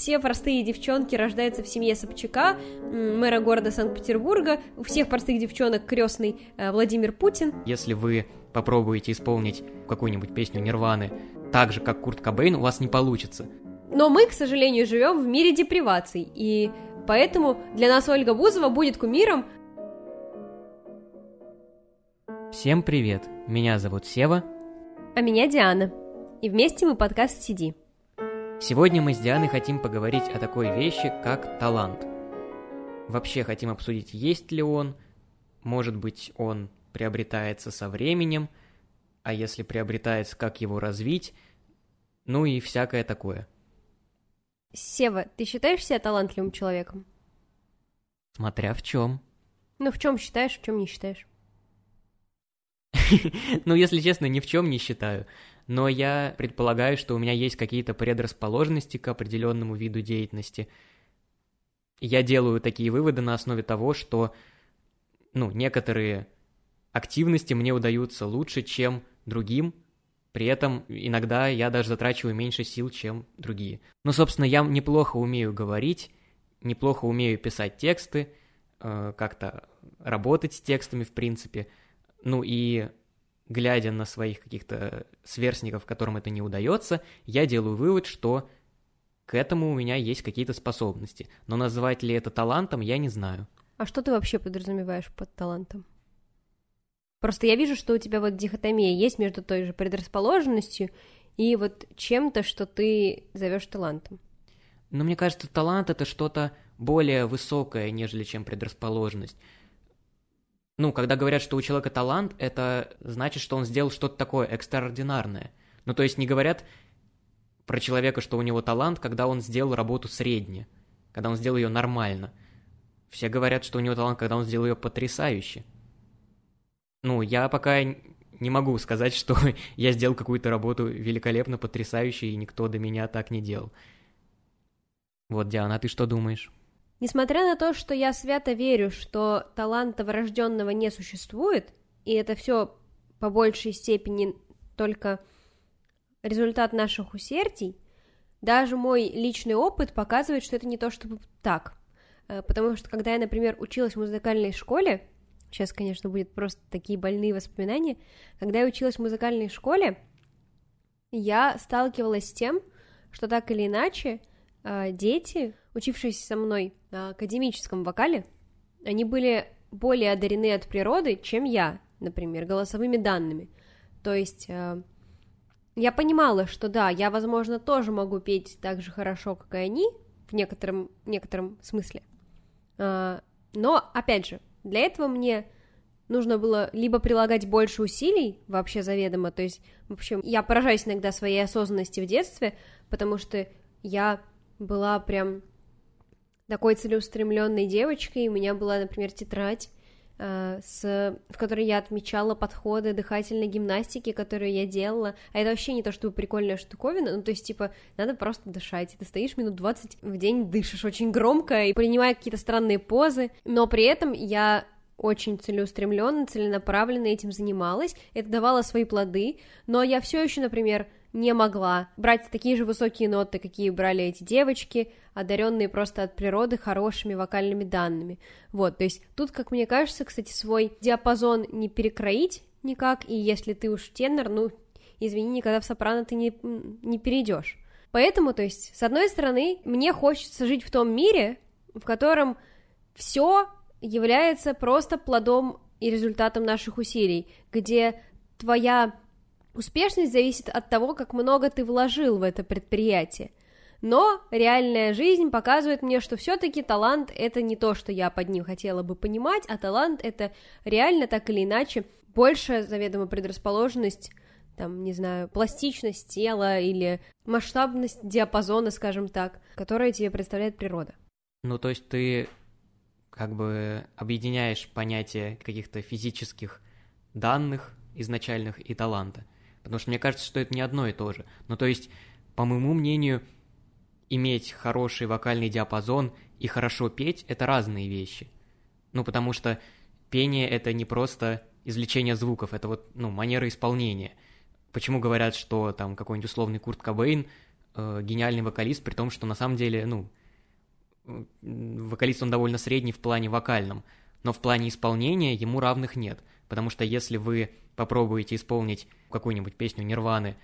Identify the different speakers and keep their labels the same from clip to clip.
Speaker 1: все простые девчонки рождаются в семье Собчака, мэра города Санкт-Петербурга, у всех простых девчонок крестный э, Владимир Путин.
Speaker 2: Если вы попробуете исполнить какую-нибудь песню Нирваны так же, как Курт Кобейн, у вас не получится.
Speaker 1: Но мы, к сожалению, живем в мире деприваций, и поэтому для нас Ольга Бузова будет кумиром.
Speaker 2: Всем привет, меня зовут Сева.
Speaker 1: А меня Диана. И вместе мы подкаст «Сиди».
Speaker 2: Сегодня мы с Дианой хотим поговорить о такой вещи, как талант. Вообще хотим обсудить, есть ли он, может быть, он приобретается со временем, а если приобретается, как его развить, ну и всякое такое.
Speaker 1: Сева, ты считаешь себя талантливым человеком?
Speaker 2: Смотря в чем.
Speaker 1: Ну, в чем считаешь, в чем не считаешь?
Speaker 2: Ну, если честно, ни в чем не считаю но я предполагаю, что у меня есть какие-то предрасположенности к определенному виду деятельности. Я делаю такие выводы на основе того, что ну, некоторые активности мне удаются лучше, чем другим, при этом иногда я даже затрачиваю меньше сил, чем другие. Ну, собственно, я неплохо умею говорить, неплохо умею писать тексты, э, как-то работать с текстами, в принципе. Ну и глядя на своих каких-то сверстников, которым это не удается, я делаю вывод, что к этому у меня есть какие-то способности. Но называть ли это талантом, я не знаю.
Speaker 1: А что ты вообще подразумеваешь под талантом? Просто я вижу, что у тебя вот дихотомия есть между той же предрасположенностью и вот чем-то, что ты зовешь талантом.
Speaker 2: Но мне кажется, талант это что-то более высокое, нежели чем предрасположенность ну, когда говорят, что у человека талант, это значит, что он сделал что-то такое экстраординарное. Ну, то есть не говорят про человека, что у него талант, когда он сделал работу средне, когда он сделал ее нормально. Все говорят, что у него талант, когда он сделал ее потрясающе. Ну, я пока не могу сказать, что я сделал какую-то работу великолепно, потрясающе, и никто до меня так не делал. Вот, Диана, а ты что думаешь?
Speaker 1: Несмотря на то, что я свято верю, что таланта врожденного не существует, и это все по большей степени только результат наших усердий, даже мой личный опыт показывает, что это не то чтобы так. Э, потому что когда я, например, училась в музыкальной школе, сейчас, конечно, будет просто такие больные воспоминания, когда я училась в музыкальной школе, я сталкивалась с тем, что так или иначе дети учившиеся со мной на академическом вокале, они были более одарены от природы, чем я, например, голосовыми данными. То есть э, я понимала, что да, я, возможно, тоже могу петь так же хорошо, как и они, в некотором, некотором смысле. Э, но, опять же, для этого мне нужно было либо прилагать больше усилий, вообще заведомо, то есть, в общем, я поражаюсь иногда своей осознанности в детстве, потому что я была прям такой целеустремленной девочкой. У меня была, например, тетрадь, э, с, в которой я отмечала подходы дыхательной гимнастики, которую я делала. А это вообще не то, чтобы прикольная штуковина, ну, то есть, типа, надо просто дышать. Ты стоишь минут 20 в день, дышишь очень громко и принимая какие-то странные позы, но при этом я очень целеустремленно, целенаправленно этим занималась, это давало свои плоды, но я все еще, например, не могла брать такие же высокие ноты, какие брали эти девочки, одаренные просто от природы хорошими вокальными данными. Вот, то есть тут, как мне кажется, кстати, свой диапазон не перекроить никак, и если ты уж тенор, ну, извини, никогда в сопрано ты не, не перейдешь. Поэтому, то есть, с одной стороны, мне хочется жить в том мире, в котором все является просто плодом и результатом наших усилий, где твоя Успешность зависит от того, как много ты вложил в это предприятие. Но реальная жизнь показывает мне, что все-таки талант это не то, что я под ним хотела бы понимать, а талант это реально так или иначе большая заведомо предрасположенность, там, не знаю, пластичность тела или масштабность диапазона, скажем так, которая тебе представляет природа.
Speaker 2: Ну, то есть ты как бы объединяешь понятие каких-то физических данных изначальных и таланта. Потому что мне кажется, что это не одно и то же. Ну, то есть, по моему мнению, иметь хороший вокальный диапазон и хорошо петь – это разные вещи. Ну, потому что пение – это не просто извлечение звуков, это вот, ну, манера исполнения. Почему говорят, что там какой-нибудь условный Курт Кобейн э, гениальный вокалист, при том, что на самом деле, ну, вокалист он довольно средний в плане вокальном, но в плане исполнения ему равных нет, потому что если вы попробуете исполнить какую-нибудь песню Нирваны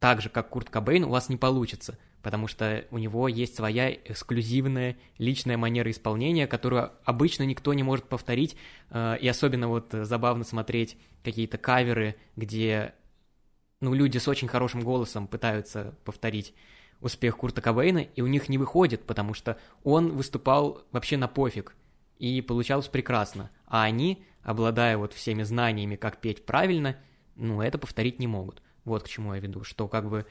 Speaker 2: так же, как Курт Кобейн, у вас не получится, потому что у него есть своя эксклюзивная личная манера исполнения, которую обычно никто не может повторить, э, и особенно вот забавно смотреть какие-то каверы, где ну, люди с очень хорошим голосом пытаются повторить успех Курта Кобейна, и у них не выходит, потому что он выступал вообще на пофиг, и получалось прекрасно. А они, обладая вот всеми знаниями, как петь правильно, ну, это повторить не могут. Вот к чему я веду, что как бы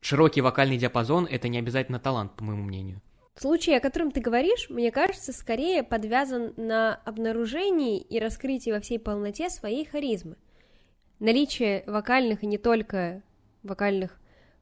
Speaker 2: широкий вокальный диапазон — это не обязательно талант, по моему мнению.
Speaker 1: Случай, о котором ты говоришь, мне кажется, скорее подвязан на обнаружении и раскрытии во всей полноте своей харизмы. Наличие вокальных и не только вокальных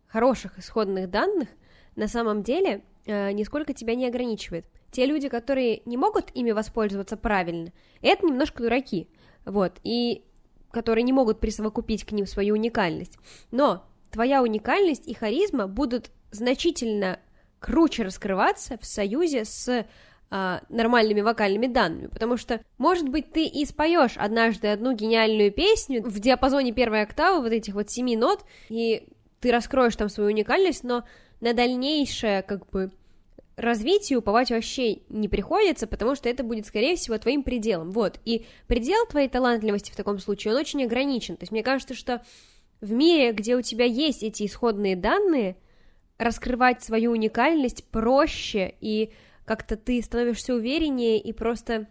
Speaker 1: хороших исходных данных на самом деле э, нисколько тебя не ограничивает. Те люди, которые не могут ими воспользоваться правильно, это немножко дураки, вот, и которые не могут присовокупить к ним свою уникальность. Но твоя уникальность и харизма будут значительно круче раскрываться в союзе с а, нормальными вокальными данными, потому что, может быть, ты и споешь однажды одну гениальную песню в диапазоне первой октавы, вот этих вот семи нот, и ты раскроешь там свою уникальность, но на дальнейшее, как бы, развитие уповать вообще не приходится, потому что это будет, скорее всего, твоим пределом. Вот, и предел твоей талантливости в таком случае, он очень ограничен. То есть мне кажется, что в мире, где у тебя есть эти исходные данные, раскрывать свою уникальность проще, и как-то ты становишься увереннее и просто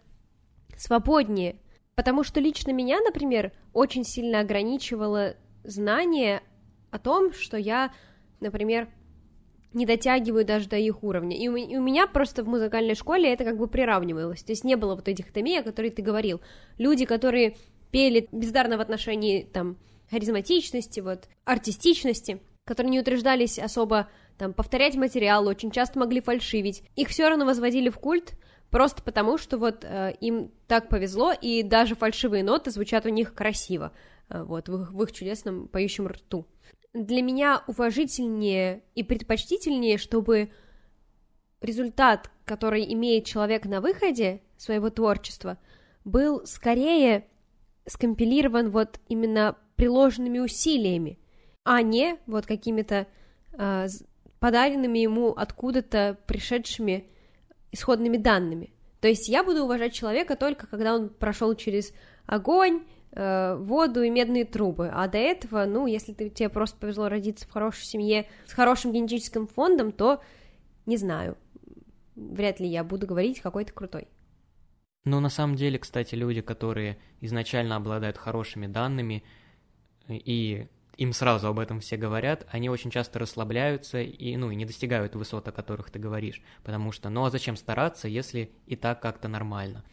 Speaker 1: свободнее. Потому что лично меня, например, очень сильно ограничивало знание о том, что я, например, не дотягиваю даже до их уровня. И у, и у меня просто в музыкальной школе это как бы приравнивалось. То есть не было вот этих томей, о которых ты говорил. Люди, которые пели бездарно в отношении там харизматичности, вот, артистичности, которые не утверждались особо там повторять материал, очень часто могли фальшивить. Их все равно возводили в культ, просто потому что вот э, им так повезло, и даже фальшивые ноты звучат у них красиво, э, вот, в, в их чудесном поющем рту для меня уважительнее и предпочтительнее, чтобы результат, который имеет человек на выходе своего творчества, был скорее скомпилирован вот именно приложенными усилиями, а не вот какими-то э, подаренными ему откуда-то пришедшими исходными данными. То есть я буду уважать человека только когда он прошел через огонь, Э, воду и медные трубы. А до этого, ну, если ты, тебе просто повезло родиться в хорошей семье с хорошим генетическим фондом, то не знаю. Вряд ли я буду говорить какой-то крутой.
Speaker 2: Ну, на самом деле, кстати, люди, которые изначально обладают хорошими данными, и им сразу об этом все говорят, они очень часто расслабляются и, ну, и не достигают высот, о которых ты говоришь, потому что, ну, а зачем стараться, если и так как-то нормально?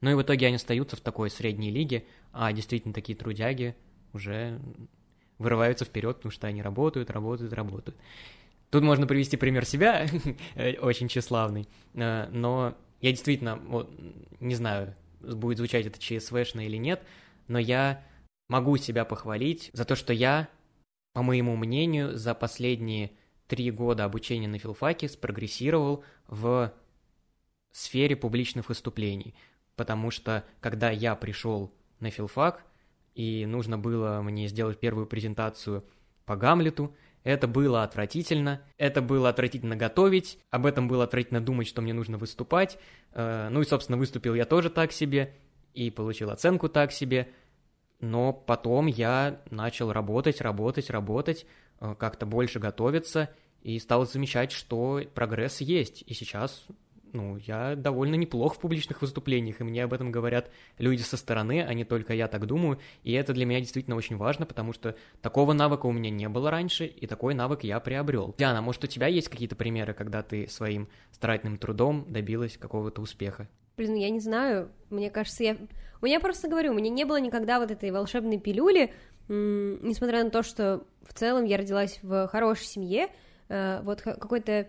Speaker 2: Ну и в итоге они остаются в такой средней лиге, а действительно такие трудяги уже вырываются вперед, потому что они работают, работают, работают. Тут можно привести пример себя, очень тщеславный, э, но я действительно, вот, не знаю, будет звучать это ЧСВшно или нет, но я могу себя похвалить за то, что я, по моему мнению, за последние три года обучения на филфаке спрогрессировал в сфере публичных выступлений, потому что когда я пришел на филфак, и нужно было мне сделать первую презентацию по Гамлету. Это было отвратительно, это было отвратительно готовить, об этом было отвратительно думать, что мне нужно выступать. Э, ну и, собственно, выступил я тоже так себе, и получил оценку так себе. Но потом я начал работать, работать, работать, э, как-то больше готовиться, и стал замечать, что прогресс есть. И сейчас ну, я довольно неплох в публичных выступлениях, и мне об этом говорят люди со стороны, а не только я так думаю, и это для меня действительно очень важно, потому что такого навыка у меня не было раньше, и такой навык я приобрел. Диана, может, у тебя есть какие-то примеры, когда ты своим старательным трудом добилась какого-то успеха?
Speaker 1: Блин, я не знаю, мне кажется, я... У меня просто говорю, у меня не было никогда вот этой волшебной пилюли, несмотря на то, что в целом я родилась в хорошей семье, э, вот какой-то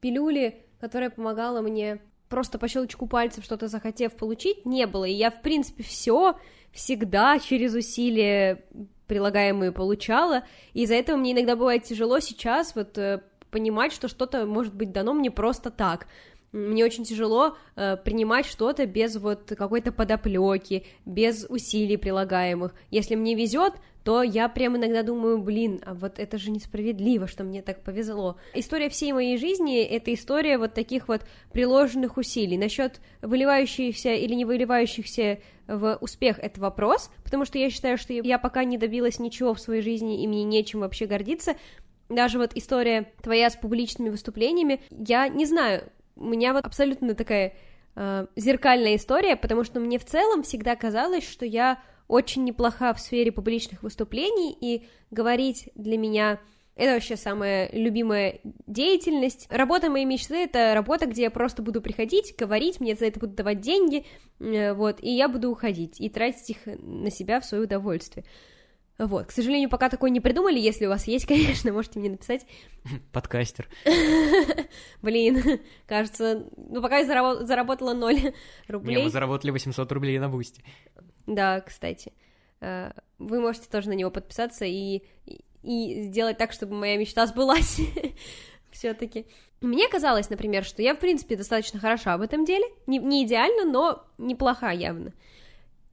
Speaker 1: пилюли которая помогала мне просто по щелчку пальцев что-то захотев получить, не было. И я, в принципе, все всегда через усилие прилагаемые получала, и из-за этого мне иногда бывает тяжело сейчас вот э, понимать, что что-то может быть дано мне просто так. Мне очень тяжело э, принимать что-то без вот какой-то подоплеки, без усилий прилагаемых. Если мне везет, то я прям иногда думаю, блин, а вот это же несправедливо, что мне так повезло. История всей моей жизни — это история вот таких вот приложенных усилий. Насчет выливающихся или не выливающихся в успех — это вопрос, потому что я считаю, что я пока не добилась ничего в своей жизни, и мне нечем вообще гордиться. Даже вот история твоя с публичными выступлениями, я не знаю, у меня вот абсолютно такая э, зеркальная история, потому что мне в целом всегда казалось, что я очень неплоха в сфере публичных выступлений, и говорить для меня это вообще самая любимая деятельность. Работа моей мечты — это работа, где я просто буду приходить, говорить, мне за это будут давать деньги, э, вот, и я буду уходить и тратить их на себя в свое удовольствие. Вот, к сожалению, пока такой не придумали, если у вас есть, конечно, можете мне написать.
Speaker 2: Подкастер.
Speaker 1: Блин, кажется, ну пока я заработала 0 рублей.
Speaker 2: Не, мы заработали 800 рублей на Бусти.
Speaker 1: Да, кстати. Э, вы можете тоже на него подписаться и, и сделать так, чтобы моя мечта сбылась все-таки. Мне казалось, например, что я, в принципе, достаточно хороша в этом деле. Не, не идеально, но неплоха явно.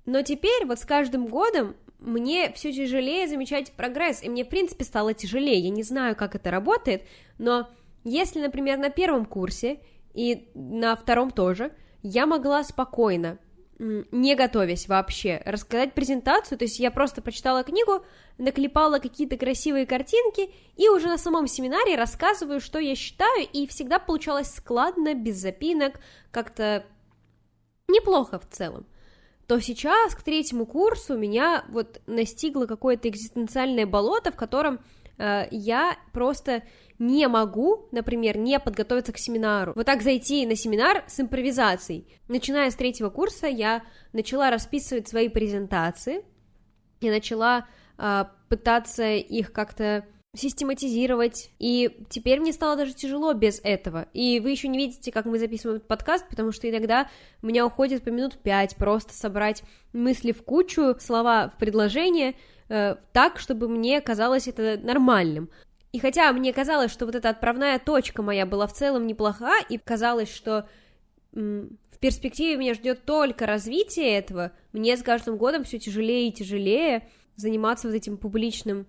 Speaker 1: Но теперь, вот с каждым годом, мне все тяжелее замечать прогресс, и мне, в принципе, стало тяжелее. Я не знаю, как это работает, но если, например, на первом курсе и на втором тоже, я могла спокойно не готовясь вообще, рассказать презентацию, то есть я просто прочитала книгу, наклепала какие-то красивые картинки и уже на самом семинаре рассказываю, что я считаю, и всегда получалось складно, без запинок, как-то неплохо в целом. То сейчас к третьему курсу меня вот настигло какое-то экзистенциальное болото, в котором э, я просто не могу, например, не подготовиться к семинару. Вот так зайти на семинар с импровизацией. Начиная с третьего курса я начала расписывать свои презентации, я начала э, пытаться их как-то систематизировать, и теперь мне стало даже тяжело без этого. И вы еще не видите, как мы записываем этот подкаст, потому что иногда у меня уходит по минут пять просто собрать мысли в кучу, слова в предложение, э, так, чтобы мне казалось это нормальным. И хотя мне казалось, что вот эта отправная точка моя была в целом неплоха, и казалось, что в перспективе меня ждет только развитие этого, мне с каждым годом все тяжелее и тяжелее заниматься вот этим публичным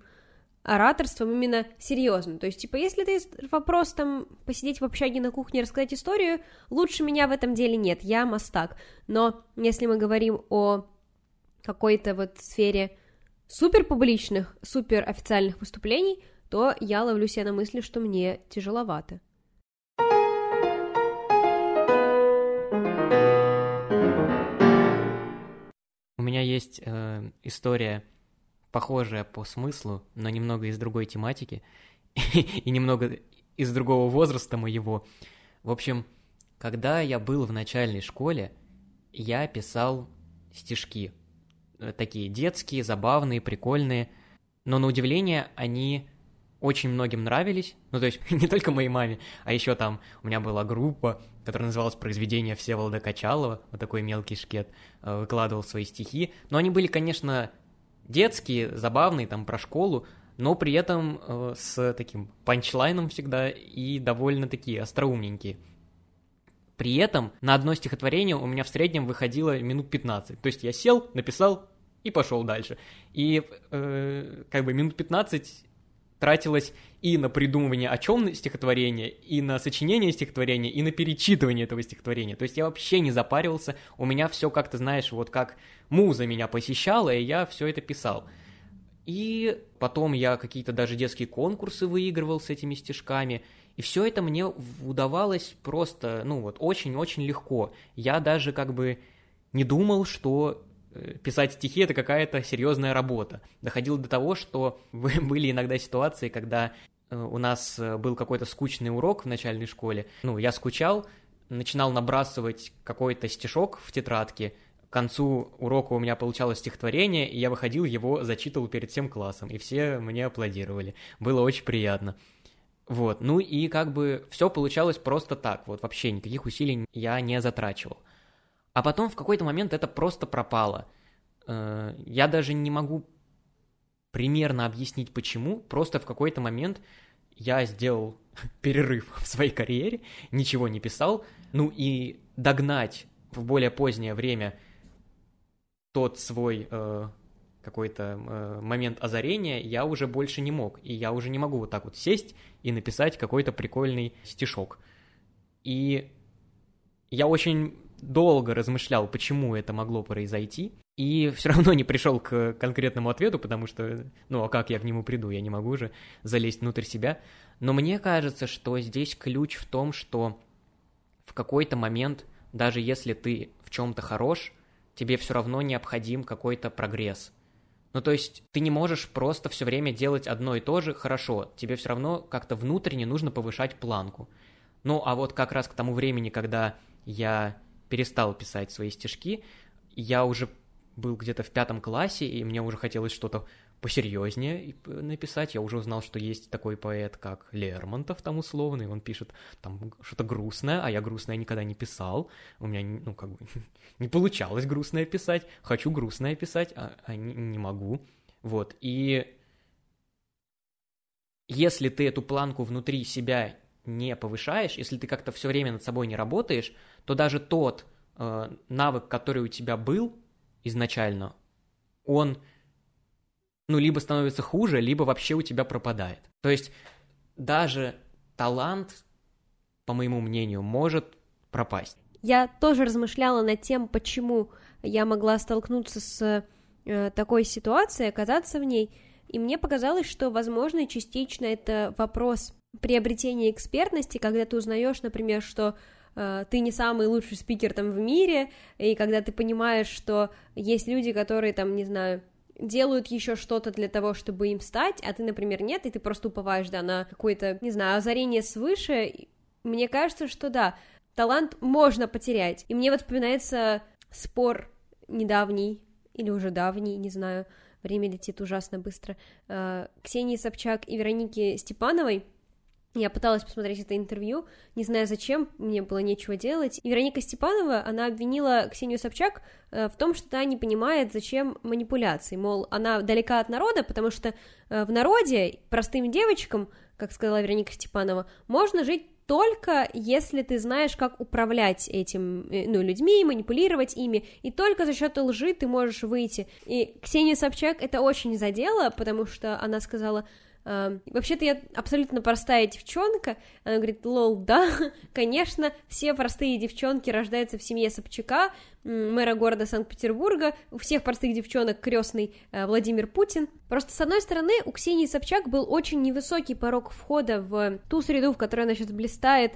Speaker 1: ораторством именно серьезно. То есть, типа, если ты вопрос там посидеть в общаге на кухне рассказать историю, лучше меня в этом деле нет, я мастак. Но если мы говорим о какой-то вот сфере супер публичных, супер официальных выступлений, то я ловлю себя на мысли, что мне тяжеловато.
Speaker 2: У меня есть э, история, похожая по смыслу, но немного из другой тематики и немного из другого возраста моего. В общем, когда я был в начальной школе, я писал стишки. Э, такие детские, забавные, прикольные. Но на удивление они очень многим нравились, ну, то есть не только моей маме, а еще там у меня была группа, которая называлась «Произведение Всеволода Качалова», вот такой мелкий шкет, э, выкладывал свои стихи, но они были, конечно, детские, забавные, там, про школу, но при этом э, с таким панчлайном всегда и довольно такие остроумненькие. При этом на одно стихотворение у меня в среднем выходило минут 15. То есть я сел, написал и пошел дальше. И э, как бы минут 15 тратилось и на придумывание о чем стихотворения, и на сочинение стихотворения, и на перечитывание этого стихотворения. То есть я вообще не запаривался, у меня все как-то, знаешь, вот как муза меня посещала, и я все это писал. И потом я какие-то даже детские конкурсы выигрывал с этими стишками, и все это мне удавалось просто, ну вот, очень-очень легко. Я даже как бы не думал, что писать стихи это какая-то серьезная работа. Доходило до того, что были иногда ситуации, когда э, у нас э, был какой-то скучный урок в начальной школе. Ну, я скучал, начинал набрасывать какой-то стишок в тетрадке. К концу урока у меня получалось стихотворение, и я выходил, его зачитывал перед всем классом, и все мне аплодировали. Было очень приятно. Вот, ну и как бы все получалось просто так, вот вообще никаких усилий я не затрачивал. А потом в какой-то момент это просто пропало. Э, я даже не могу примерно объяснить почему, просто в какой-то момент я сделал перерыв в своей карьере, ничего не писал, ну и догнать в более позднее время тот свой э, какой-то э, момент озарения я уже больше не мог, и я уже не могу вот так вот сесть и написать какой-то прикольный стишок. И я очень долго размышлял, почему это могло произойти, и все равно не пришел к конкретному ответу, потому что, ну, а как я к нему приду, я не могу же залезть внутрь себя. Но мне кажется, что здесь ключ в том, что в какой-то момент, даже если ты в чем-то хорош, тебе все равно необходим какой-то прогресс. Ну, то есть ты не можешь просто все время делать одно и то же хорошо, тебе все равно как-то внутренне нужно повышать планку. Ну, а вот как раз к тому времени, когда я перестал писать свои стишки, я уже был где-то в пятом классе, и мне уже хотелось что-то посерьезнее написать. Я уже узнал, что есть такой поэт, как Лермонтов там условный, он пишет там что-то грустное, а я грустное никогда не писал. У меня, ну, как бы, не получалось грустное писать. Хочу грустное писать, а, а не, не могу. Вот, и если ты эту планку внутри себя не повышаешь, если ты как-то все время над собой не работаешь, то даже тот э, навык, который у тебя был изначально, он ну, либо становится хуже, либо вообще у тебя пропадает. То есть даже талант, по моему мнению, может пропасть.
Speaker 1: Я тоже размышляла над тем, почему я могла столкнуться с э, такой ситуацией, оказаться в ней, и мне показалось, что, возможно, частично это вопрос приобретения экспертности, когда ты узнаешь, например, что э, ты не самый лучший спикер там в мире, и когда ты понимаешь, что есть люди, которые там, не знаю, делают еще что-то для того, чтобы им стать, а ты, например, нет, и ты просто уповаешь, да, на какое-то, не знаю, озарение свыше, мне кажется, что да, талант можно потерять. И мне вот вспоминается спор недавний, или уже давний, не знаю, время летит ужасно быстро, э, Ксении Собчак и Вероники Степановой, я пыталась посмотреть это интервью, не знаю зачем, мне было нечего делать. И Вероника Степанова, она обвинила Ксению Собчак э, в том, что она не понимает, зачем манипуляции. Мол, она далека от народа, потому что э, в народе простым девочкам, как сказала Вероника Степанова, можно жить только если ты знаешь, как управлять этим, э, ну, людьми, манипулировать ими, и только за счет лжи ты можешь выйти. И Ксения Собчак это очень задело, потому что она сказала, Вообще-то я абсолютно простая девчонка. Она говорит, лол, да, конечно, все простые девчонки рождаются в семье Собчака, мэра города Санкт-Петербурга, у всех простых девчонок крестный э, Владимир Путин. Просто, с одной стороны, у Ксении Собчак был очень невысокий порог входа в ту среду, в которой она сейчас блистает,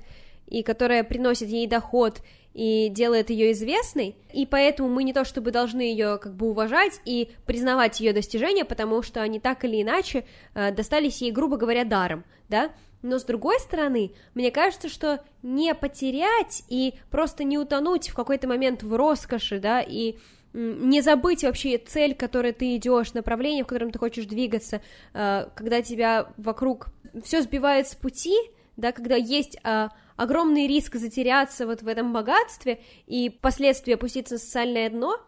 Speaker 1: и которая приносит ей доход, и делает ее известной, и поэтому мы не то чтобы должны ее как бы уважать и признавать ее достижения, потому что они так или иначе э, достались ей, грубо говоря, даром, да, но с другой стороны, мне кажется, что не потерять и просто не утонуть в какой-то момент в роскоши, да, и не забыть вообще цель, к которой ты идешь, направление, в котором ты хочешь двигаться, э, когда тебя вокруг все сбивает с пути, да, когда есть э, огромный риск затеряться вот в этом богатстве и впоследствии опуститься на социальное дно,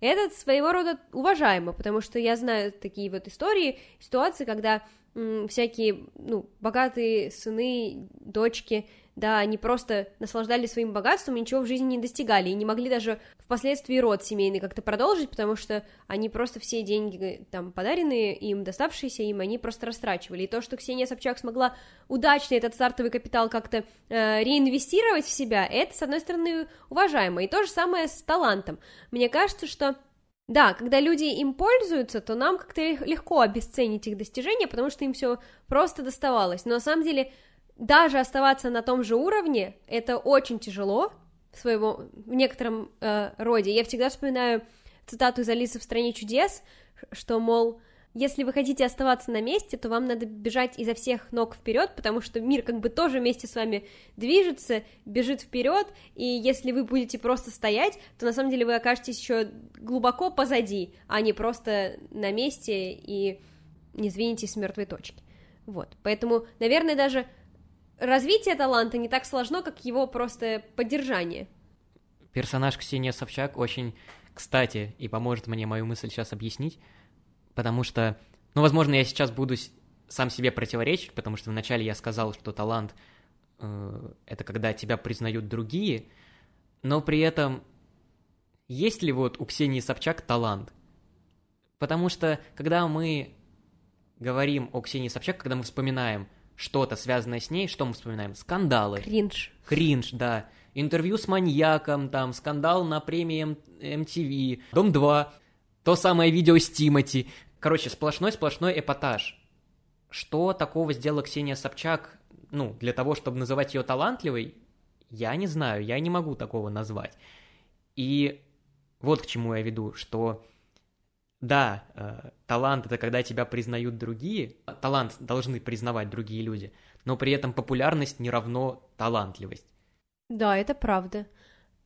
Speaker 1: это своего рода уважаемо, потому что я знаю такие вот истории, ситуации, когда м, всякие, ну, богатые сыны, дочки, да, они просто наслаждались своим богатством ничего в жизни не достигали, и не могли даже впоследствии род семейный как-то продолжить, потому что они просто все деньги, там, подаренные им, доставшиеся им, они просто растрачивали, и то, что Ксения Собчак смогла удачно этот стартовый капитал как-то э, реинвестировать в себя, это, с одной стороны, уважаемо, и то же самое с талантом, мне кажется, что да, когда люди им пользуются, то нам как-то легко обесценить их достижения, потому что им все просто доставалось. Но на самом деле даже оставаться на том же уровне, это очень тяжело в своего, в некотором э, роде. Я всегда вспоминаю цитату из Алисы в «Стране чудес», что, мол, если вы хотите оставаться на месте, то вам надо бежать изо всех ног вперед, потому что мир как бы тоже вместе с вами движется, бежит вперед, и если вы будете просто стоять, то на самом деле вы окажетесь еще глубоко позади, а не просто на месте и не сдвинетесь с мертвой точки. Вот, поэтому, наверное, даже развитие таланта не так сложно, как его просто поддержание.
Speaker 2: Персонаж Ксения Собчак очень кстати и поможет мне мою мысль сейчас объяснить, потому что Ну, возможно, я сейчас буду сам себе противоречить, потому что вначале я сказал, что талант э, это когда тебя признают другие, но при этом есть ли вот у Ксении Собчак талант? Потому что когда мы говорим о Ксении Собчак, когда мы вспоминаем что-то связанное с ней, что мы вспоминаем? Скандалы.
Speaker 1: Кринж.
Speaker 2: Кринж, да. Интервью с маньяком, там, скандал на премии MTV, Дом-2, то самое видео с Тимати. Короче, сплошной-сплошной эпатаж. Что такого сделала Ксения Собчак, ну, для того, чтобы называть ее талантливой, я не знаю, я не могу такого назвать. И вот к чему я веду, что да, э, талант это когда тебя признают другие, талант должны признавать другие люди, но при этом популярность не равно талантливость.
Speaker 1: Да, это правда.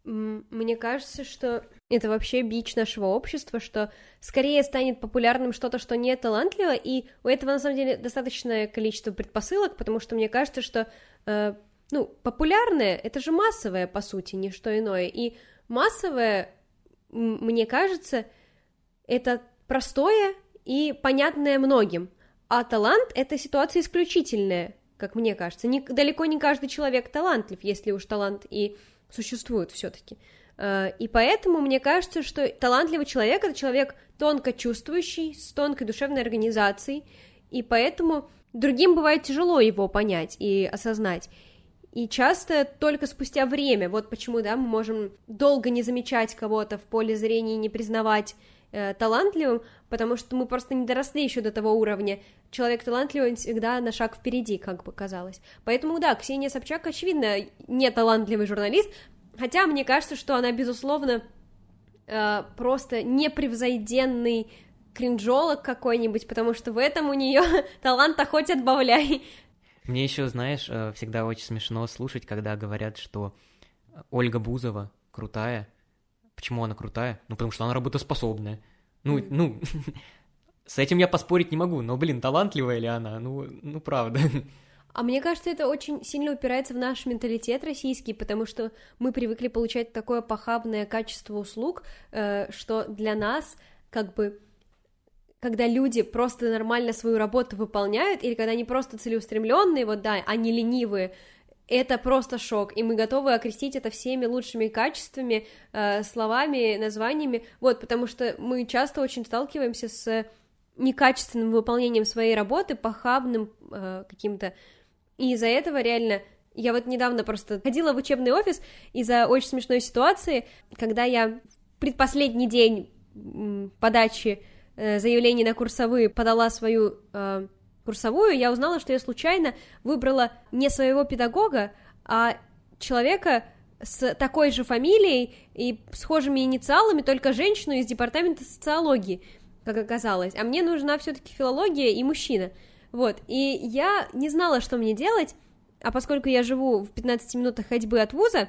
Speaker 1: Мне кажется, что это вообще бич нашего общества, что скорее станет популярным что-то, что не талантливо, и у этого на самом деле достаточное количество предпосылок, потому что мне кажется, что э, ну, популярное это же массовое, по сути, не что иное. И массовое, мне кажется, это простое и понятное многим. А талант это ситуация исключительная, как мне кажется. Не, далеко не каждый человек талантлив, если уж талант и существует все-таки. Э, и поэтому мне кажется, что талантливый человек это человек тонко чувствующий, с тонкой душевной организацией, и поэтому другим бывает тяжело его понять и осознать. И часто только спустя время, вот почему, да, мы можем долго не замечать кого-то в поле зрения и не признавать э, талантливым, потому что мы просто не доросли еще до того уровня. Человек талантливый всегда на шаг впереди, как бы казалось. Поэтому, да, Ксения Собчак, очевидно, не талантливый журналист, хотя мне кажется, что она, безусловно, э, просто непревзойденный кринжолог какой-нибудь, потому что в этом у нее таланта хоть отбавляй.
Speaker 2: Мне еще, знаешь, э, всегда очень смешно слушать, когда говорят, что Ольга Бузова крутая. Почему она крутая? Ну, потому что она работоспособная. Ну, ну, с этим я поспорить не могу, но, блин, талантливая ли она? Ну, ну, правда.
Speaker 1: А мне кажется, это очень сильно упирается в наш менталитет российский, потому что мы привыкли получать такое похабное качество услуг, э, что для нас как бы когда люди просто нормально свою работу выполняют, или когда они просто целеустремленные, вот да, не ленивые, это просто шок, и мы готовы окрестить это всеми лучшими качествами, э, словами, названиями, вот, потому что мы часто очень сталкиваемся с некачественным выполнением своей работы, похабным э, каким-то. И из-за этого реально я вот недавно просто ходила в учебный офис из-за очень смешной ситуации, когда я в предпоследний день подачи э, заявлений на курсовые подала свою э, курсовую, я узнала, что я случайно выбрала не своего педагога, а человека с такой же фамилией и схожими инициалами, только женщину из департамента социологии, как оказалось. А мне нужна все-таки филология и мужчина. Вот, и я не знала, что мне делать, а поскольку я живу в 15 минутах ходьбы от вуза,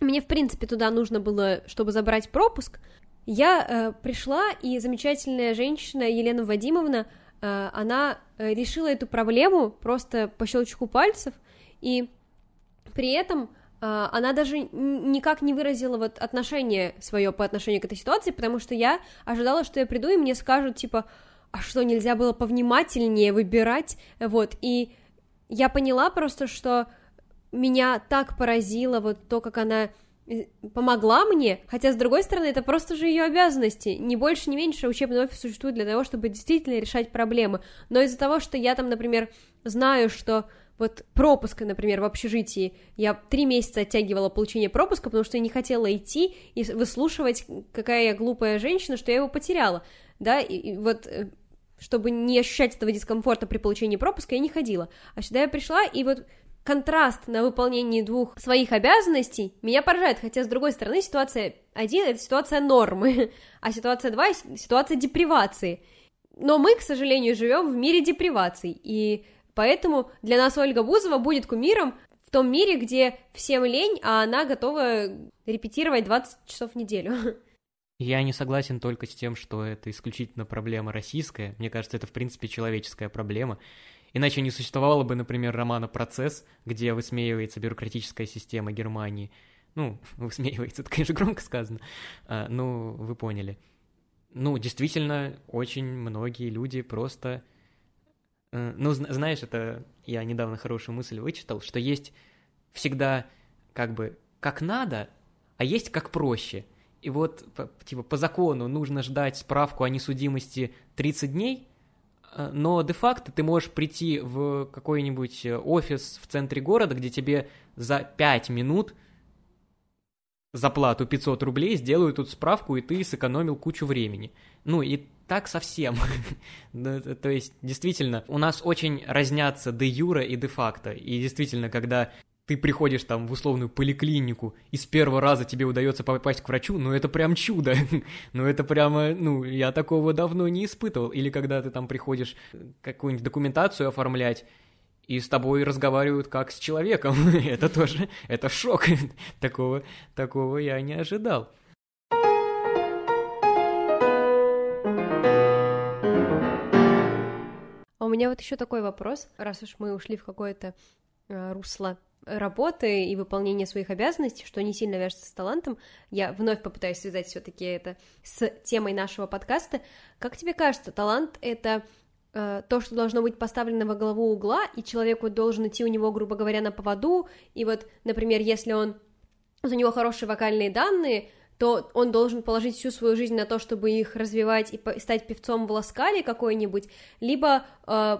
Speaker 1: мне, в принципе, туда нужно было, чтобы забрать пропуск, я э, пришла, и замечательная женщина Елена Вадимовна, она э, решила эту проблему просто по щелчку пальцев, и при этом э, она даже никак не выразила вот отношение свое по отношению к этой ситуации, потому что я ожидала, что я приду, и мне скажут, типа, а что, нельзя было повнимательнее выбирать, вот, и я поняла просто, что меня так поразило вот то, как она э, помогла мне, хотя, с другой стороны, это просто же ее обязанности, не больше, не меньше учебный офис существует для того, чтобы действительно решать проблемы, но из-за того, что я там, например, знаю, что вот пропуска, например, в общежитии, я три месяца оттягивала получение пропуска, потому что я не хотела идти и выслушивать, какая я глупая женщина, что я его потеряла, да, и, и вот э, чтобы не ощущать этого дискомфорта при получении пропуска, я не ходила. А сюда я пришла, и вот контраст на выполнении двух своих обязанностей меня поражает, хотя, с другой стороны, ситуация один — это ситуация нормы, а ситуация два — ситуация депривации. Но мы, к сожалению, живем в мире деприваций, и поэтому для нас Ольга Бузова будет кумиром в том мире, где всем лень, а она готова репетировать 20 часов в неделю.
Speaker 2: Я не согласен только с тем, что это исключительно проблема российская. Мне кажется, это в принципе человеческая проблема. Иначе не существовало бы, например, романа «Процесс», где высмеивается бюрократическая система Германии. Ну, высмеивается, это, конечно, громко сказано. А, ну, вы поняли. Ну, действительно, очень многие люди просто Э, ну, знаешь, это я недавно хорошую мысль вычитал, что есть всегда как бы как надо, а есть как проще. И вот, типа, по закону нужно ждать справку о несудимости 30 дней, но де-факто ты можешь прийти в какой-нибудь офис в центре города, где тебе за 5 минут за плату 500 рублей сделают тут справку, и ты сэкономил кучу времени. Ну и так совсем. То есть, действительно, у нас очень разнятся де юра и де факто. И действительно, когда ты приходишь там в условную поликлинику, и с первого раза тебе удается попасть к врачу, ну это прям чудо. ну это прямо, ну, я такого давно не испытывал. Или когда ты там приходишь какую-нибудь документацию оформлять, и с тобой разговаривают как с человеком. это тоже, это шок. такого, такого я не ожидал.
Speaker 1: А у меня вот еще такой вопрос, раз уж мы ушли в какое-то э, русло работы и выполнения своих обязанностей, что не сильно вяжется с талантом, я вновь попытаюсь связать все-таки это с темой нашего подкаста. Как тебе кажется, талант это Э, то, что должно быть поставлено во главу угла, и человеку должен идти у него, грубо говоря, на поводу, и вот, например, если он, у него хорошие вокальные данные, то он должен положить всю свою жизнь на то, чтобы их развивать и стать певцом в ласкале какой-нибудь, либо э,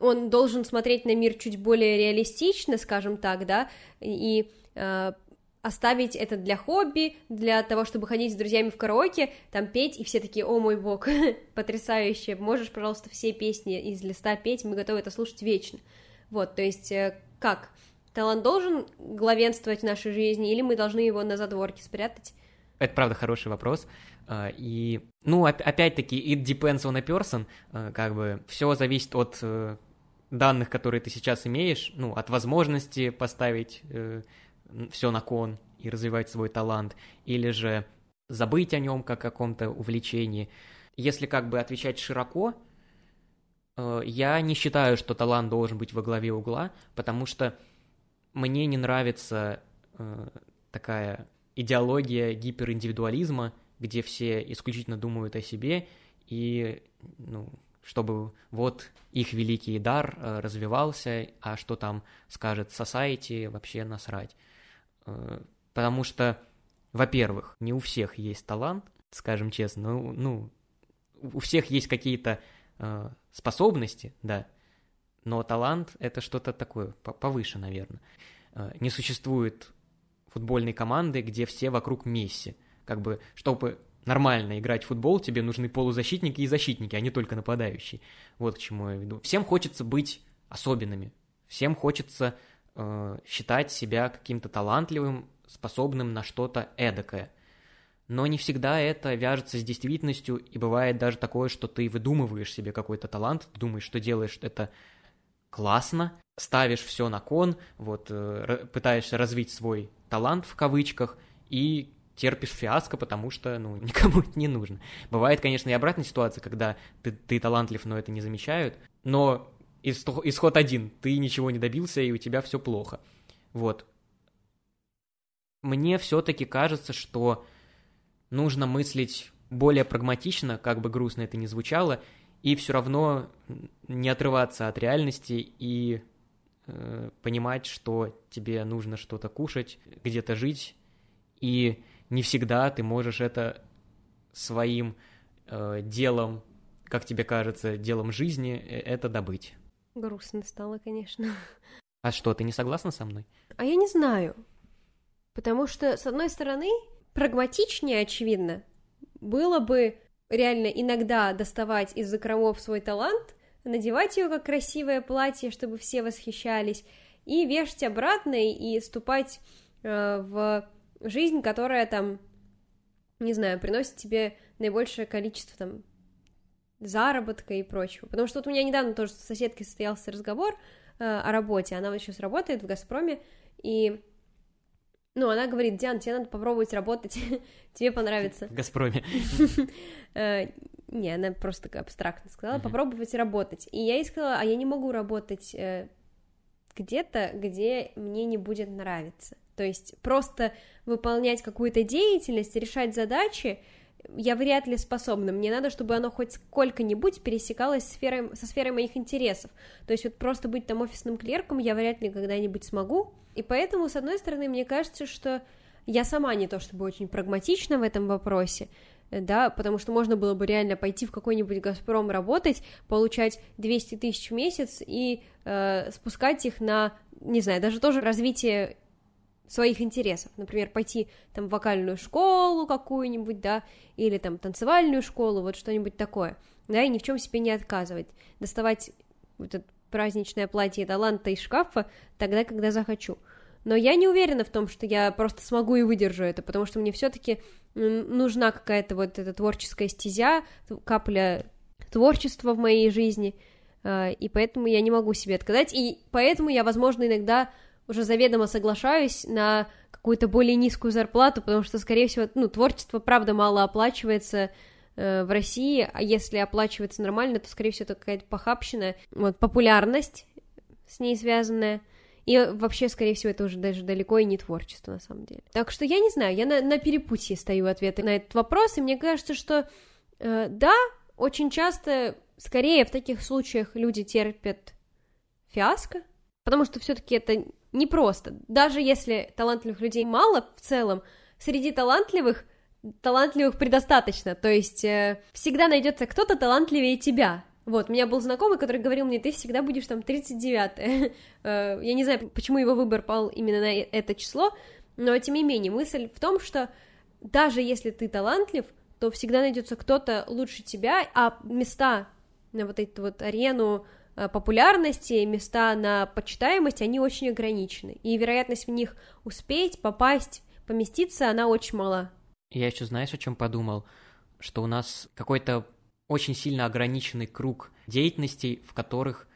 Speaker 1: он должен смотреть на мир чуть более реалистично, скажем так, да, и э, оставить это для хобби, для того, чтобы ходить с друзьями в караоке, там петь, и все такие, о мой бог, потрясающе, можешь, пожалуйста, все песни из листа петь, мы готовы это слушать вечно. Вот, то есть, э, как? Талант должен главенствовать в нашей жизни, или мы должны его на задворке спрятать?
Speaker 2: Это, правда, хороший вопрос. А, и, ну, опять-таки, it depends on a person, а, как бы, все зависит от э, данных, которые ты сейчас имеешь, ну, от возможности поставить э, все на кон и развивать свой талант, или же забыть о нем как о каком-то увлечении. Если как бы отвечать широко, э, я не считаю, что талант должен быть во главе угла, потому что мне не нравится э, такая идеология гипериндивидуализма, где все исключительно думают о себе, и ну, чтобы вот их великий дар э, развивался, а что там скажет society, вообще насрать. Э, потому что, во-первых, не у всех есть талант, скажем честно, ну, ну у всех есть какие-то э, способности, да, но талант это что-то такое повыше, наверное. Э, не существует футбольной команды, где все вокруг Месси. Как бы, чтобы нормально играть в футбол, тебе нужны полузащитники и защитники, а не только нападающие. Вот к чему я веду. Всем хочется быть особенными. Всем хочется э, считать себя каким-то талантливым, способным на что-то эдакое. Но не всегда это вяжется с действительностью, и бывает даже такое, что ты выдумываешь себе какой-то талант, думаешь, что делаешь это классно, ставишь все на кон, вот, э, пытаешься развить свой талант в кавычках, и терпишь фиаско, потому что, ну, никому это не нужно. Бывает, конечно, и обратная ситуация, когда ты, ты талантлив, но это не замечают, но исход один, ты ничего не добился, и у тебя все плохо. Вот. Мне все-таки кажется, что нужно мыслить более прагматично, как бы грустно это ни звучало, и все равно не отрываться от реальности и э, понимать, что тебе нужно что-то кушать, где-то жить, и не всегда ты можешь это своим э, делом, как тебе кажется, делом жизни, э, это добыть.
Speaker 1: Грустно стало, конечно.
Speaker 2: А что, ты не согласна со мной?
Speaker 1: А я не знаю. Потому что, с одной стороны, прагматичнее, очевидно, было бы реально иногда доставать из закромов свой талант, надевать ее как красивое платье, чтобы все восхищались, и вешать обратно и ступать э, в жизнь, которая там, не знаю, приносит тебе наибольшее количество там заработка и прочего. Потому что вот у меня недавно тоже с соседкой состоялся разговор э, о работе. Она вот сейчас работает в «Газпроме», и ну, она говорит, Диан, тебе надо попробовать работать, тебе понравится.
Speaker 2: В «Газпроме».
Speaker 1: Э, не, она просто так абстрактно сказала, попробовать работать. И я ей сказала, а я не могу работать э, где-то, где мне не будет нравиться. То есть просто выполнять какую-то деятельность, решать задачи, я вряд ли способна. Мне надо, чтобы оно хоть сколько-нибудь пересекалось сферой, со сферой моих интересов. То есть вот просто быть там офисным клерком я вряд ли когда-нибудь смогу. И поэтому, с одной стороны, мне кажется, что я сама не то чтобы очень прагматична в этом вопросе, да, потому что можно было бы реально пойти в какой-нибудь «Газпром» работать, получать 200 тысяч в месяц и э, спускать их на, не знаю, даже тоже развитие своих интересов, например, пойти там в вокальную школу какую-нибудь, да, или там танцевальную школу, вот что-нибудь такое, да, и ни в чем себе не отказывать, доставать вот это праздничное платье таланта из шкафа тогда, когда захочу. Но я не уверена в том, что я просто смогу и выдержу это, потому что мне все-таки нужна какая-то вот эта творческая стезя, капля творчества в моей жизни, а, и поэтому я не могу себе отказать, и поэтому я, возможно, иногда уже заведомо соглашаюсь на какую-то более низкую зарплату, потому что, скорее всего, ну, творчество, правда, мало оплачивается э, в России, а если оплачивается нормально, то, скорее всего, это какая-то похабщина, вот, популярность с ней связанная, и вообще, скорее всего, это уже даже далеко и не творчество, на самом деле. Так что я не знаю, я на, на перепутье стою ответы на этот вопрос, и мне кажется, что э, да, очень часто, скорее в таких случаях люди терпят фиаско, потому что все-таки это непросто. Даже если талантливых людей мало в целом, среди талантливых талантливых предостаточно, то есть э, всегда найдется кто-то талантливее тебя, вот, у меня был знакомый, который говорил мне, ты всегда будешь там 39 э, Я не знаю, почему его выбор пал именно на это число, но тем не менее, мысль в том, что даже если ты талантлив, то всегда найдется кто-то лучше тебя, а места на вот эту вот арену э, популярности, места на почитаемость, они очень ограничены, и вероятность в них успеть, попасть, поместиться, она очень мала.
Speaker 2: Я еще знаешь, о чем подумал? Что у нас какой-то очень сильно ограниченный круг деятельностей, в которых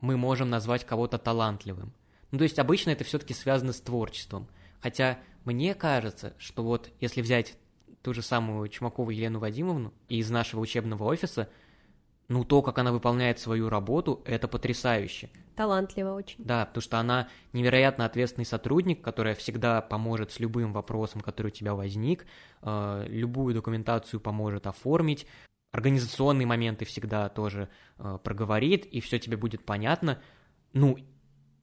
Speaker 2: мы можем назвать кого-то талантливым. Ну, то есть обычно это все-таки связано с творчеством. Хотя мне кажется, что вот если взять ту же самую Чумакову Елену Вадимовну из нашего учебного офиса, ну то, как она выполняет свою работу, это потрясающе.
Speaker 1: Талантливо очень.
Speaker 2: Да, потому что она невероятно ответственный сотрудник, которая всегда поможет с любым вопросом, который у тебя возник, э, любую документацию поможет оформить, организационные моменты всегда тоже э, проговорит, и все тебе будет понятно. Ну,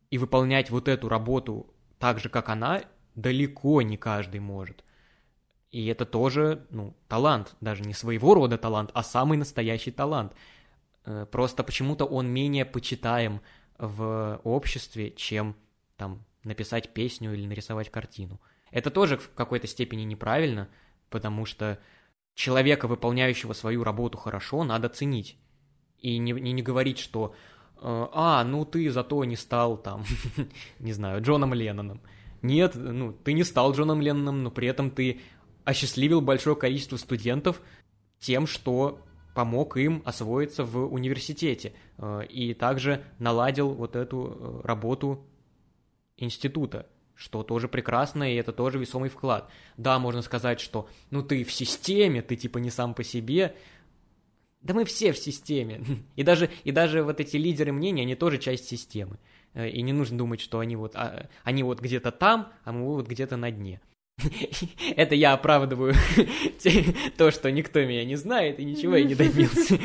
Speaker 2: и выполнять вот эту работу так же, как она, далеко не каждый может. И это тоже, ну, талант, даже не своего рода талант, а самый настоящий талант. Э, просто почему-то он менее почитаем в обществе, чем там написать песню или нарисовать картину. Это тоже в какой-то степени неправильно, потому что человека, выполняющего свою работу хорошо, надо ценить. И не, не, не говорить, что э, «А, ну ты зато не стал там, не знаю, Джоном Ленноном». Нет, ну, ты не стал Джоном Ленноном, но при этом ты осчастливил большое количество студентов тем, что помог им освоиться в университете э, и также наладил вот эту э, работу института что тоже прекрасно, и это тоже весомый вклад. Да, можно сказать, что ну ты в системе, ты типа не сам по себе. Да мы все в системе. И даже, и даже вот эти лидеры мнений, они тоже часть системы. Э, и не нужно думать, что они вот, а, они вот где-то там, а мы вот где-то на дне. Это я оправдываю то, что никто меня не знает, и ничего я не добился.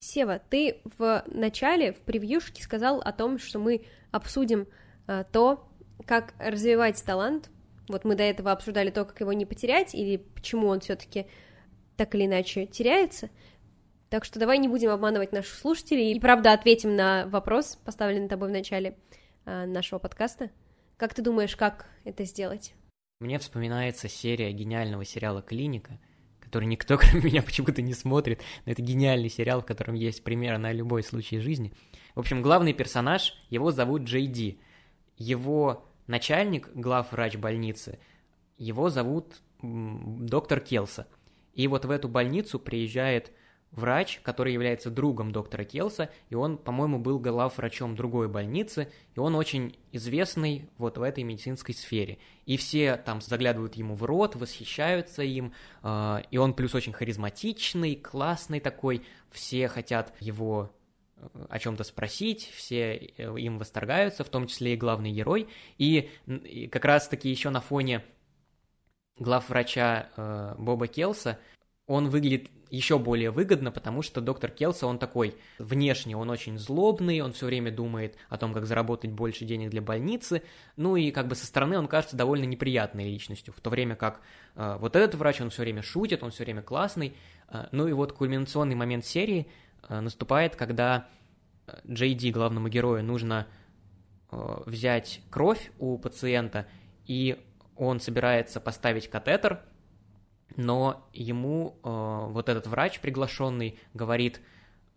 Speaker 1: Сева, ты в начале, в превьюшке сказал о том, что мы обсудим э, то, как развивать талант. Вот мы до этого обсуждали то, как его не потерять, или почему он все-таки так или иначе теряется. Так что давай не будем обманывать наших слушателей и правда ответим на вопрос, поставленный тобой в начале э, нашего подкаста. Как ты думаешь, как это сделать?
Speaker 2: Мне вспоминается серия гениального сериала «Клиника», который никто, кроме меня, почему-то не смотрит. Но это гениальный сериал, в котором есть примеры на любой случай жизни. В общем, главный персонаж, его зовут Джей Ди. Его начальник, главврач больницы, его зовут доктор Келса. И вот в эту больницу приезжает врач, который является другом доктора Келса, и он, по-моему, был главврачом другой больницы, и он очень известный вот в этой медицинской сфере. И все там заглядывают ему в рот, восхищаются им, э, и он плюс очень харизматичный, классный такой, все хотят его о чем-то спросить, все им восторгаются, в том числе и главный герой. И, и как раз-таки еще на фоне главврача э, Боба Келса он выглядит еще более выгодно, потому что доктор Келса, он такой, внешне он очень злобный, он все время думает о том, как заработать больше денег для больницы, ну и как бы со стороны он кажется довольно неприятной личностью, в то время как э, вот этот врач, он все время шутит, он все время классный, э, ну и вот кульминационный момент серии э, наступает, когда Джей Ди, главному герою, нужно э, взять кровь у пациента, и он собирается поставить катетер – но ему э, вот этот врач приглашенный говорит,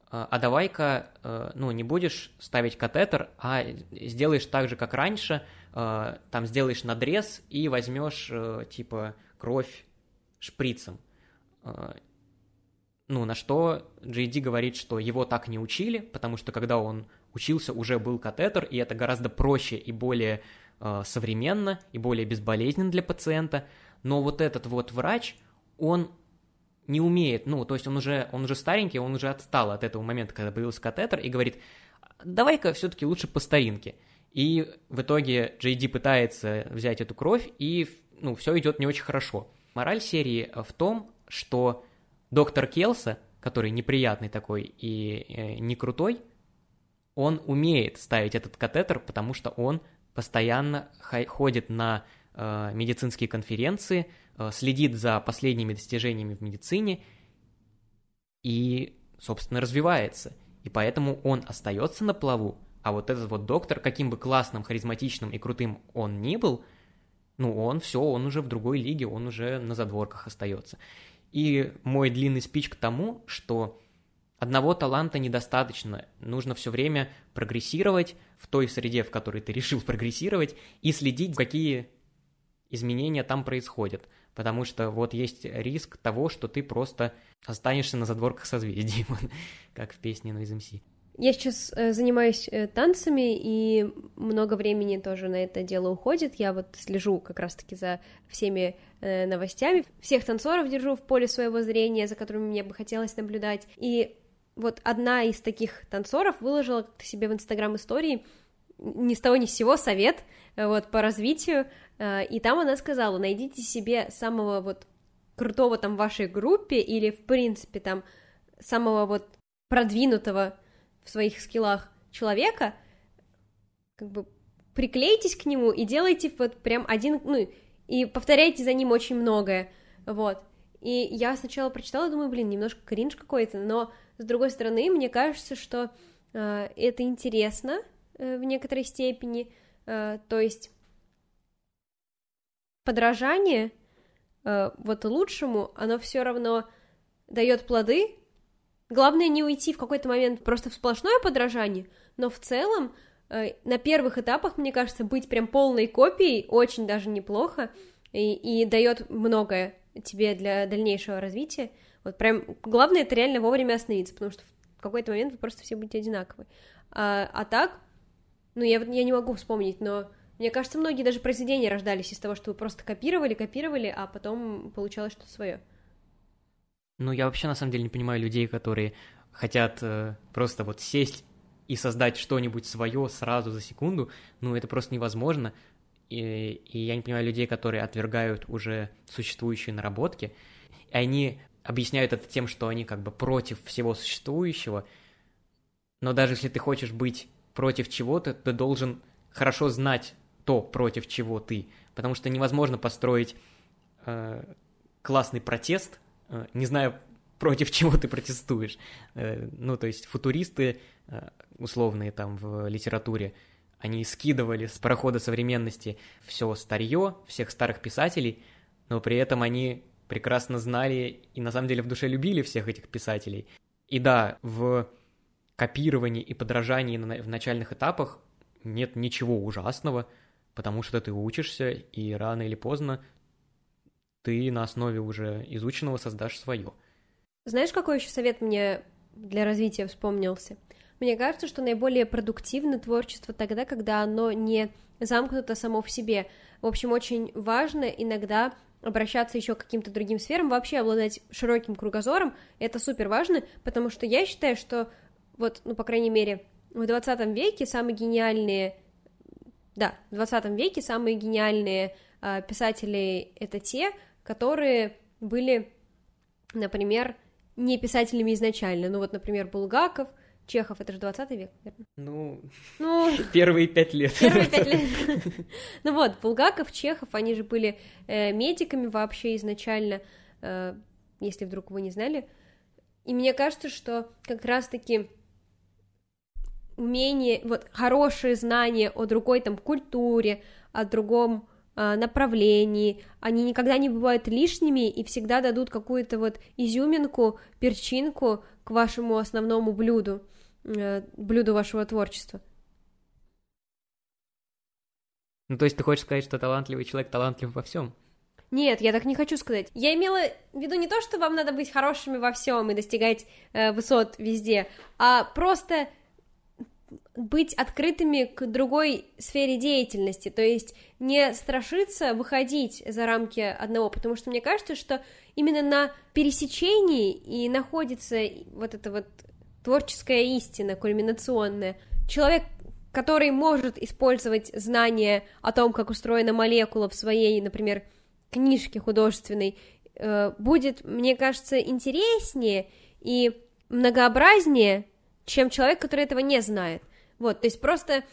Speaker 2: «А, а давай-ка, э, ну, не будешь ставить катетер, а сделаешь так же, как раньше, э, там сделаешь надрез и возьмешь, э, типа, кровь шприцем. Э, ну, на что Джейди говорит, что его так не учили, потому что когда он учился, уже был катетер, и это гораздо проще и более э, современно, и более безболезненно для пациента. Но вот этот вот врач, он не умеет, ну, то есть он уже, он уже старенький, он уже отстал от этого момента, когда появился катетер, и говорит, давай-ка все-таки лучше по старинке. И в итоге Джей Ди пытается взять эту кровь, и, ну, все идет не очень хорошо. Мораль серии в том, что доктор Келса, который неприятный такой и э, не крутой, он умеет ставить этот катетер, потому что он постоянно ходит на медицинские конференции, Э, следит за последними достижениями в медицине и, собственно, развивается. И поэтому он остается на плаву, а вот этот вот доктор, каким бы классным, харизматичным и крутым он ни был, ну, он все, он уже в другой лиге, он уже на задворках остается. И мой длинный спич к тому, что одного таланта недостаточно, нужно все время прогрессировать в той среде, в которой ты решил прогрессировать, и следить, какие изменения там происходят потому что вот есть риск того, что ты просто останешься на задворках созвездий, как в песне Noise MC.
Speaker 1: Я сейчас э, занимаюсь э, танцами, и много времени тоже на это дело уходит. Я вот слежу как раз-таки за всеми э, новостями. Всех танцоров держу в поле своего зрения, за которыми мне бы хотелось наблюдать. И вот одна из таких танцоров выложила себе в Инстаграм истории ни с того ни с сего совет вот, по развитию и там она сказала, найдите себе самого вот крутого там в вашей группе или, в принципе, там самого вот продвинутого в своих скиллах человека, как бы приклейтесь к нему и делайте вот прям один, ну, и повторяйте за ним очень многое, вот. И я сначала прочитала, думаю, блин, немножко кринж какой-то, но с другой стороны, мне кажется, что э, это интересно э, в некоторой степени, э, то есть подражание э, вот лучшему, оно все равно дает плоды. Главное не уйти в какой-то момент просто в сплошное подражание, но в целом э, на первых этапах, мне кажется, быть прям полной копией очень даже неплохо и, и дает многое тебе для дальнейшего развития. Вот прям главное это реально вовремя остановиться, потому что в какой-то момент вы просто все будете одинаковы. А, а так, ну я, я не могу вспомнить, но мне кажется, многие даже произведения рождались из того, что вы просто копировали, копировали, а потом получалось что-то свое.
Speaker 2: Ну, я вообще на самом деле не понимаю людей, которые хотят э, просто вот сесть и создать что-нибудь свое сразу за секунду. Ну, это просто невозможно. И, и я не понимаю людей, которые отвергают уже существующие наработки. И они объясняют это тем, что они как бы против всего существующего. Но даже если ты хочешь быть против чего-то, ты должен хорошо знать то, против чего ты. Потому что невозможно построить э, классный протест, э, не зная, против чего ты протестуешь. Э, ну, то есть футуристы, э, условные там в литературе, они скидывали с парохода современности все старье, всех старых писателей, но при этом они прекрасно знали и на самом деле в душе любили всех этих писателей. И да, в копировании и подражании в начальных этапах нет ничего ужасного, потому что ты учишься, и рано или поздно ты на основе уже изученного создашь свое.
Speaker 1: Знаешь, какой еще совет мне для развития вспомнился? Мне кажется, что наиболее продуктивно творчество тогда, когда оно не замкнуто само в себе. В общем, очень важно иногда обращаться еще к каким-то другим сферам, вообще обладать широким кругозором, это супер важно, потому что я считаю, что вот, ну, по крайней мере, в 20 веке самые гениальные, да, в 20 веке самые гениальные э, писатели это те, которые были, например, не писателями изначально. Ну вот, например, Булгаков, Чехов, это же 20 век, верно?
Speaker 2: Ну, ну первые пять лет.
Speaker 1: Первые пять лет. Ну вот, Булгаков, Чехов, они же были э, медиками вообще изначально, э, если вдруг вы не знали. И мне кажется, что как раз-таки умение, вот хорошие знания о другой там культуре, о другом э, направлении, они никогда не бывают лишними и всегда дадут какую-то вот изюминку, перчинку к вашему основному блюду, э, блюду вашего творчества.
Speaker 2: Ну, то есть ты хочешь сказать, что талантливый человек талантлив во всем?
Speaker 1: Нет, я так не хочу сказать. Я имела в виду не то, что вам надо быть хорошими во всем и достигать э, высот везде, а просто быть открытыми к другой сфере деятельности, то есть не страшиться выходить за рамки одного, потому что мне кажется, что именно на пересечении и находится вот эта вот творческая истина, кульминационная. Человек, который может использовать знания о том, как устроена молекула в своей, например, книжке художественной, э, будет, мне кажется, интереснее и многообразнее, чем человек, который этого не знает. Вот, то есть просто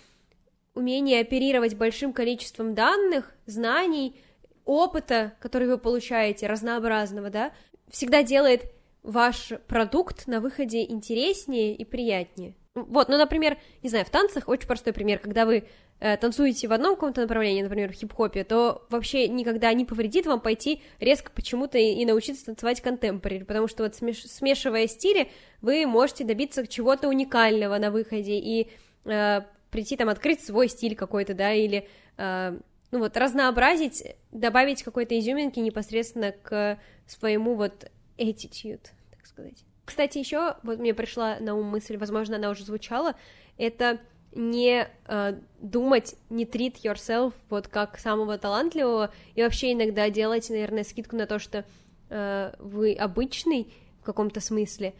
Speaker 1: умение оперировать большим количеством данных, знаний, опыта, который вы получаете, разнообразного, да, всегда делает ваш продукт на выходе интереснее и приятнее. Вот, ну, например, не знаю, в танцах очень простой пример, когда вы э, танцуете в одном каком-то направлении, например, в хип-хопе, то вообще никогда не повредит вам пойти резко почему-то и, и научиться танцевать контемпорари, потому что вот смеш смешивая стили, вы можете добиться чего-то уникального на выходе и э, прийти там открыть свой стиль какой-то, да, или э, ну вот разнообразить, добавить какой-то изюминки непосредственно к своему вот attitude, так сказать. Кстати, еще вот мне пришла на ум мысль, возможно, она уже звучала, это не э, думать, не treat yourself вот как самого талантливого, и вообще иногда делать, наверное, скидку на то, что э, вы обычный в каком-то смысле,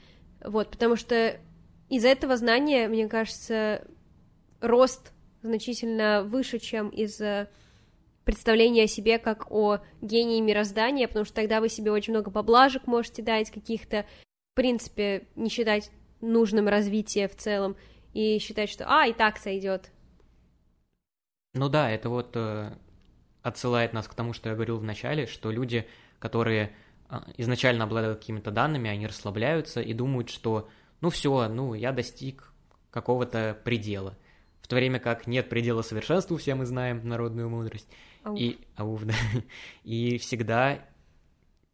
Speaker 1: вот, потому что из этого знания, мне кажется, рост значительно выше, чем из э, представления о себе как о гении мироздания, потому что тогда вы себе очень много поблажек можете дать каких-то, в принципе, не считать нужным развитие в целом и считать, что а, и так сойдет.
Speaker 2: Ну да, это вот э, отсылает нас к тому, что я говорил в начале, что люди, которые э, изначально обладают какими-то данными, они расслабляются и думают, что ну все, ну я достиг какого-то предела. В то время как нет предела совершенству, все мы знаем народную мудрость. Ауф. И, ауф, да. и всегда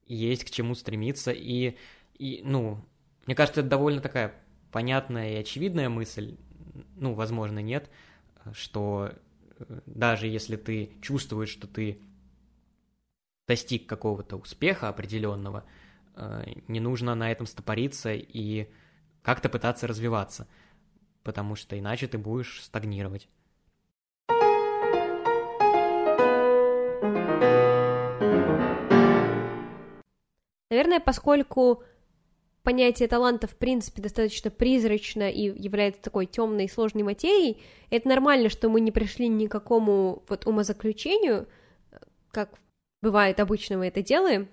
Speaker 2: есть к чему стремиться. И, и, ну, мне кажется, это довольно такая понятная и очевидная мысль, ну, возможно, нет, что э, даже если ты чувствуешь, что ты достиг какого-то успеха определенного, э, не нужно на этом стопориться и как-то пытаться развиваться, потому что иначе ты будешь стагнировать.
Speaker 1: Наверное, поскольку понятие таланта в принципе достаточно призрачно и является такой темной и сложной материей, это нормально, что мы не пришли ни к какому вот умозаключению, как бывает обычно мы это делаем.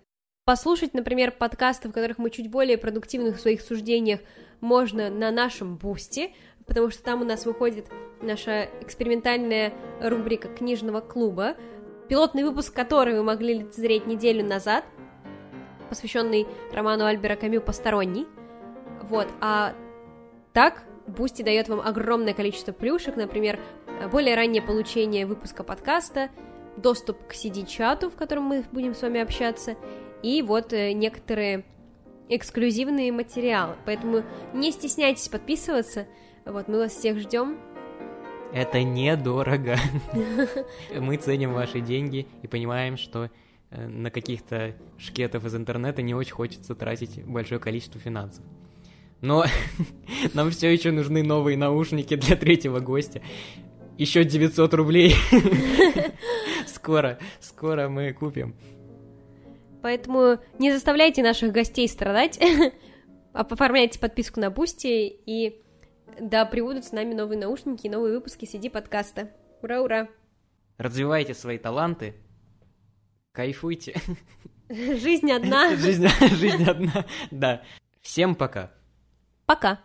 Speaker 1: Послушать, например, подкасты, в которых мы чуть более продуктивны в своих суждениях, можно на нашем Бусти, потому что там у нас выходит наша экспериментальная рубрика книжного клуба, пилотный выпуск которой вы могли лицезреть неделю назад, посвященный роману Альбера Камю «Посторонний». Вот, а так Бусти дает вам огромное количество плюшек, например, более раннее получение выпуска подкаста, доступ к CD-чату, в котором мы будем с вами общаться, и вот э, некоторые эксклюзивные материалы. Поэтому не стесняйтесь подписываться. Вот, мы вас всех ждем.
Speaker 2: Это недорого. Мы ценим ваши деньги и понимаем, что э, на каких-то шкетов из интернета не очень хочется тратить большое количество финансов. Но нам все еще нужны новые наушники для третьего гостя. Еще 900 рублей. скоро, скоро мы купим.
Speaker 1: Поэтому не заставляйте наших гостей страдать, оформляйте подписку на Бусти и Да, прибудут с нами новые наушники и новые выпуски CD подкаста. Ура-ура!
Speaker 2: Развивайте свои таланты, кайфуйте.
Speaker 1: Жизнь одна.
Speaker 2: Жизнь, жизнь одна, да. Всем пока.
Speaker 1: Пока.